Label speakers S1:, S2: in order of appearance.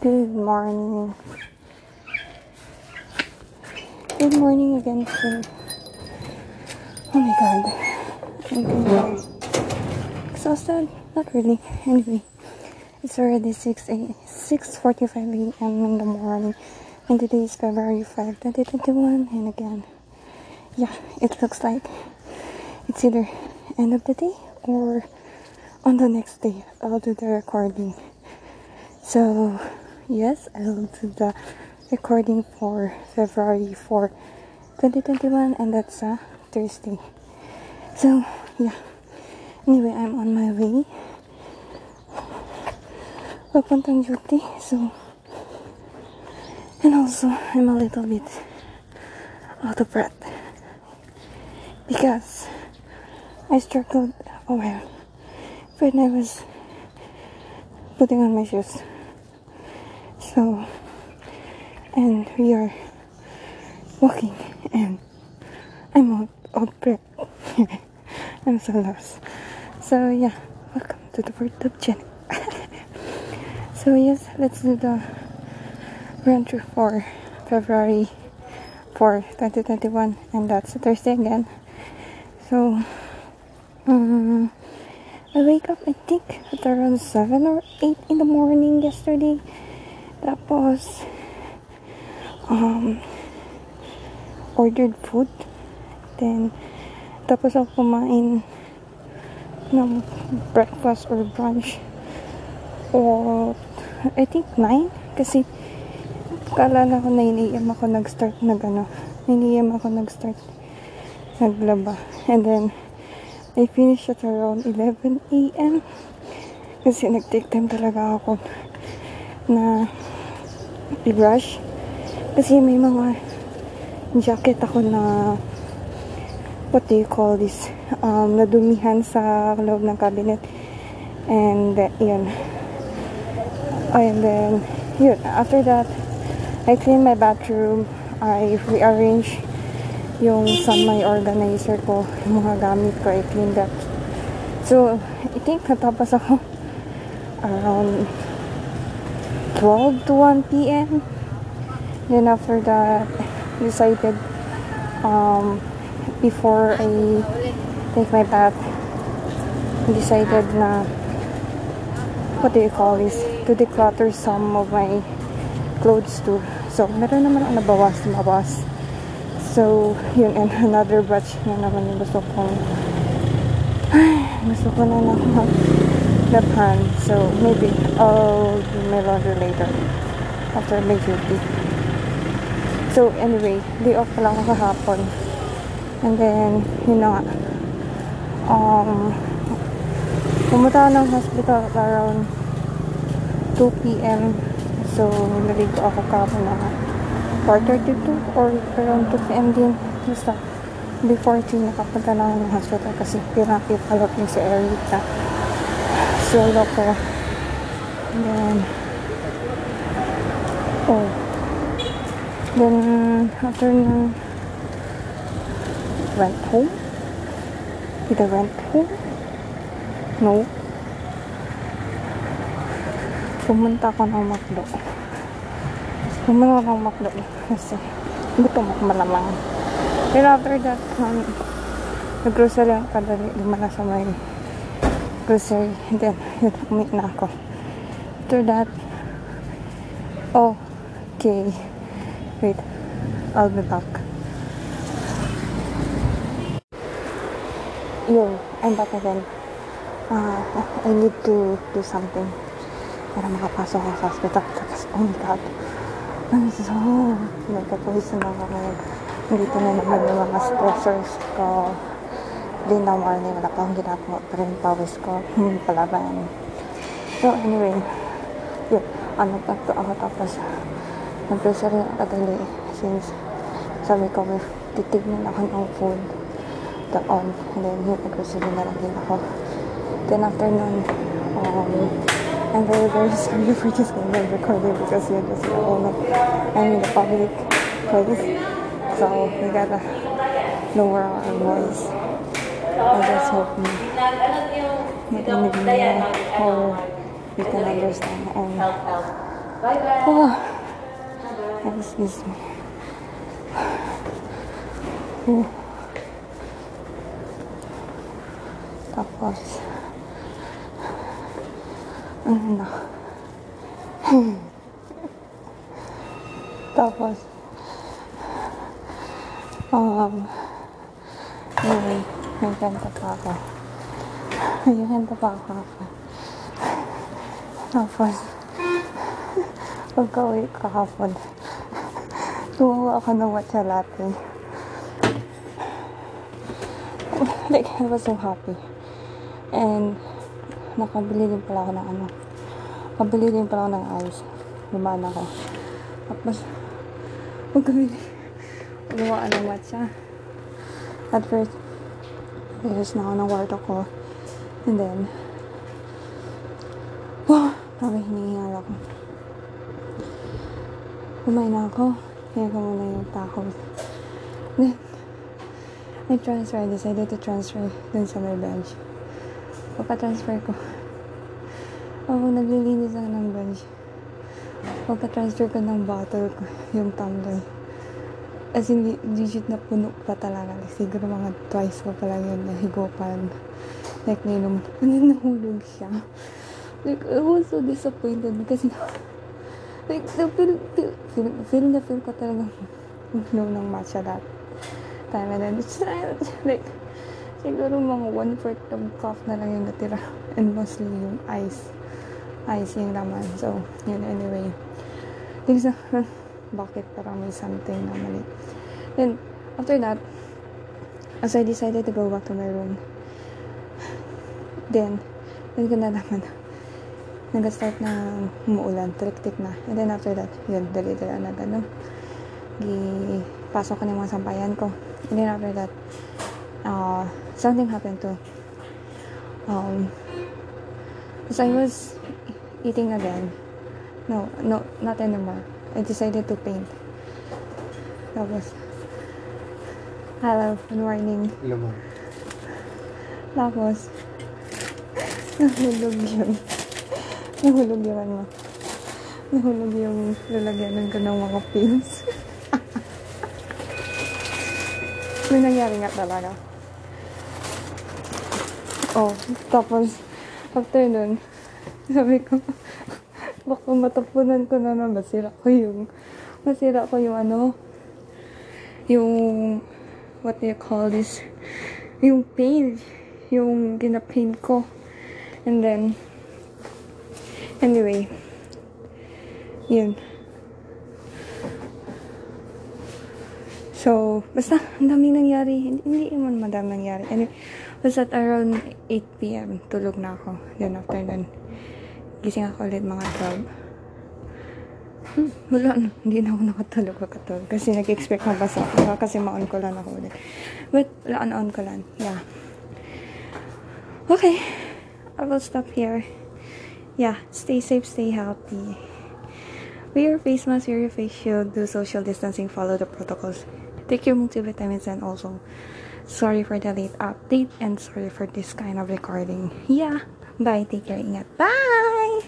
S1: Good morning. Good morning again, sir. Oh my god. I'm kind of exhausted. Not really. Anyway, it's already 6 a 6.45 a.m. in the morning. And today is February 5, 2021. And again, yeah, it looks like it's either end of the day or on the next day I'll do the recording. So yes, I'll do the recording for February 4, 2021 and that's a Thursday. So yeah. Anyway, I'm on my way. Duty. So and also I'm a little bit out of breath because I struggled oh, a while when I was putting on my shoes. So, and we are walking, and I'm out of breath. I'm so lost. So, yeah, welcome to the YouTube channel. so, yes, let's do the run through for February 4, 2021, and that's Thursday again. So, um, I wake up, I think, at around 7 or 8 in the morning yesterday. Tapos, um, ordered food. Then, tapos ako kumain ng breakfast or brunch. Or, I think 9. Kasi, kaalala ko na iniiyam ako nag-start nag ano. Iniiyam ako nag-start naglaba. And then, I finished at around 11 a.m. Kasi nag-take time talaga ako na i-brush. Kasi may mga jacket ako na what do you call this? Um, nadumihan sa loob ng cabinet. And, uh, yun. And then, yun. After that, I clean my bathroom. I rearrange yung sa my organizer ko, yung mga gamit ko, I clean that. So, I think natapos ako around 12 to 1 p.m. Then after that, decided um, before I take my bath, decided na what do you call this? To declutter some of my clothes too. So, meron naman ang nabawas, mabawas. So, yun, and another batch na naman yung gusto kong ay, gusto ko na lang mag So, maybe I'll do my laundry later after my duty. So, anyway, day off lang ako kahapon. And then, yun na nga. Um, pumunta ng hospital around 2 p.m. So, naligo ako kahapon na 4.32 or around 2 p.m. din. Basta, before 3, nakapunta na ako ng hospital kasi pinakipalot yung sa Erika. Solo ko. Then, oh. Then, after ng went home? Did I went home? No. Pumunta ako ng McDo. Pumunta ako ng McDo kasi gutom ako malamang. Pero after that, um, nag-grocery ako kadali. Lumala sa may grocery. And then, yun, umit na ako. After that, oh, okay. Wait, I'll be back. Yun, I'm back again. Uh, I need to do something para makapasok ako sa hospital. Tapos, oh my God. I'm so, nagkapulis na ako ngayon. Dito na naman yung mga stressors ko. Din na morning, wala pa akong ginagawa. Pero yung pawis ko, palaban. So, anyway, yun, ano pa to ako tapos nag-grocery ako kadali since sabi ko, titignan ako ng food doon. And then, yun, nag-grocery na lang din ako. Then, after nun, um, I'm very, very sorry for this kind of recording because you're just alone. I'm in a public place. So we gotta lower our voice. I just hope you marinig niyo or you can understand. And
S2: Bye-bye.
S1: Oh. Excuse me. Oh. Tapos, ano na. Tapos, um, may, may kanta pa ako. May kanta pa ako. Tapos, pagka-uwi kahapon, tumawa ako ng matcha latte. Like, I was so happy. And, nakabili din pala ako ng ano. Nakabili din pala ako ng ice. Lumaan ako. Tapos, pagkabili, gumawa ng matcha. At first, Ayos na ako ng kwarto ko. And then, wow, grabe hinihingal ako. Kumain na ako. Kaya ko muna yung tacos. Then, I transfer. I decided to transfer dun sa my bench. Pagka-transfer ko, ako naglilinis ako ng bench. Pagka-transfer ko ng bottle ko, yung tumbler. As in, legit na puno pa talaga. Like, siguro mga twice pa lang yun nahigupan. Like, nainom. Nahulog siya. Like, I was so disappointed kasi like, the feel, feel, feel, feel na feel ko talaga uminom ng matcha that time. And then, it's like, siguro mga one-fourth of cup na lang yung natira. And mostly yung ice. Ice yung laman. So, yun anyway. Things na, bakit parang may something na mali. Then, after that, as I decided to go back to my room, then, then ko na nag-start na umuulan, trick-tick na. And then after that, yun, dali-dala na gano'n. Gi, pasok ko ng mga sampayan ko. And then after that, uh, something happened to, um, as I was eating again, no, no, not anymore. I decided to paint. Tapos, hello, good morning.
S3: Lamang.
S1: Tapos, nahulog yun. Nahulog yung ano. Nahulog yung lalagyanan ko ng mga pins. May nangyari nga talaga. Oh, tapos, after nun, sabi ko, baka matapunan ko na na masira ko yung, masira ko yung ano, yung, what do you call this, yung paint, yung ginapaint ko. And then, anyway, yun. So, basta, ang daming nangyari. Hindi, hindi naman madaming nangyari. Anyway, was at around 8 p.m. Tulog na ako. Then after nun, gising ako ulit mga 12. Hmm, wala na. Hindi na ako nakatulog kakatulog. Kasi nag-expect mabasa ako. Kasi ma-on ko lang ako ulit. But, on-on ko lang. Yeah. Okay. I will stop here. Yeah. Stay safe, stay healthy. Wear your face mask, wear your face shield, do social distancing, follow the protocols. Take your multivitamins and also sorry for the late update and sorry for this kind of recording. Yeah. Bye. Take care. Ingat. Bye.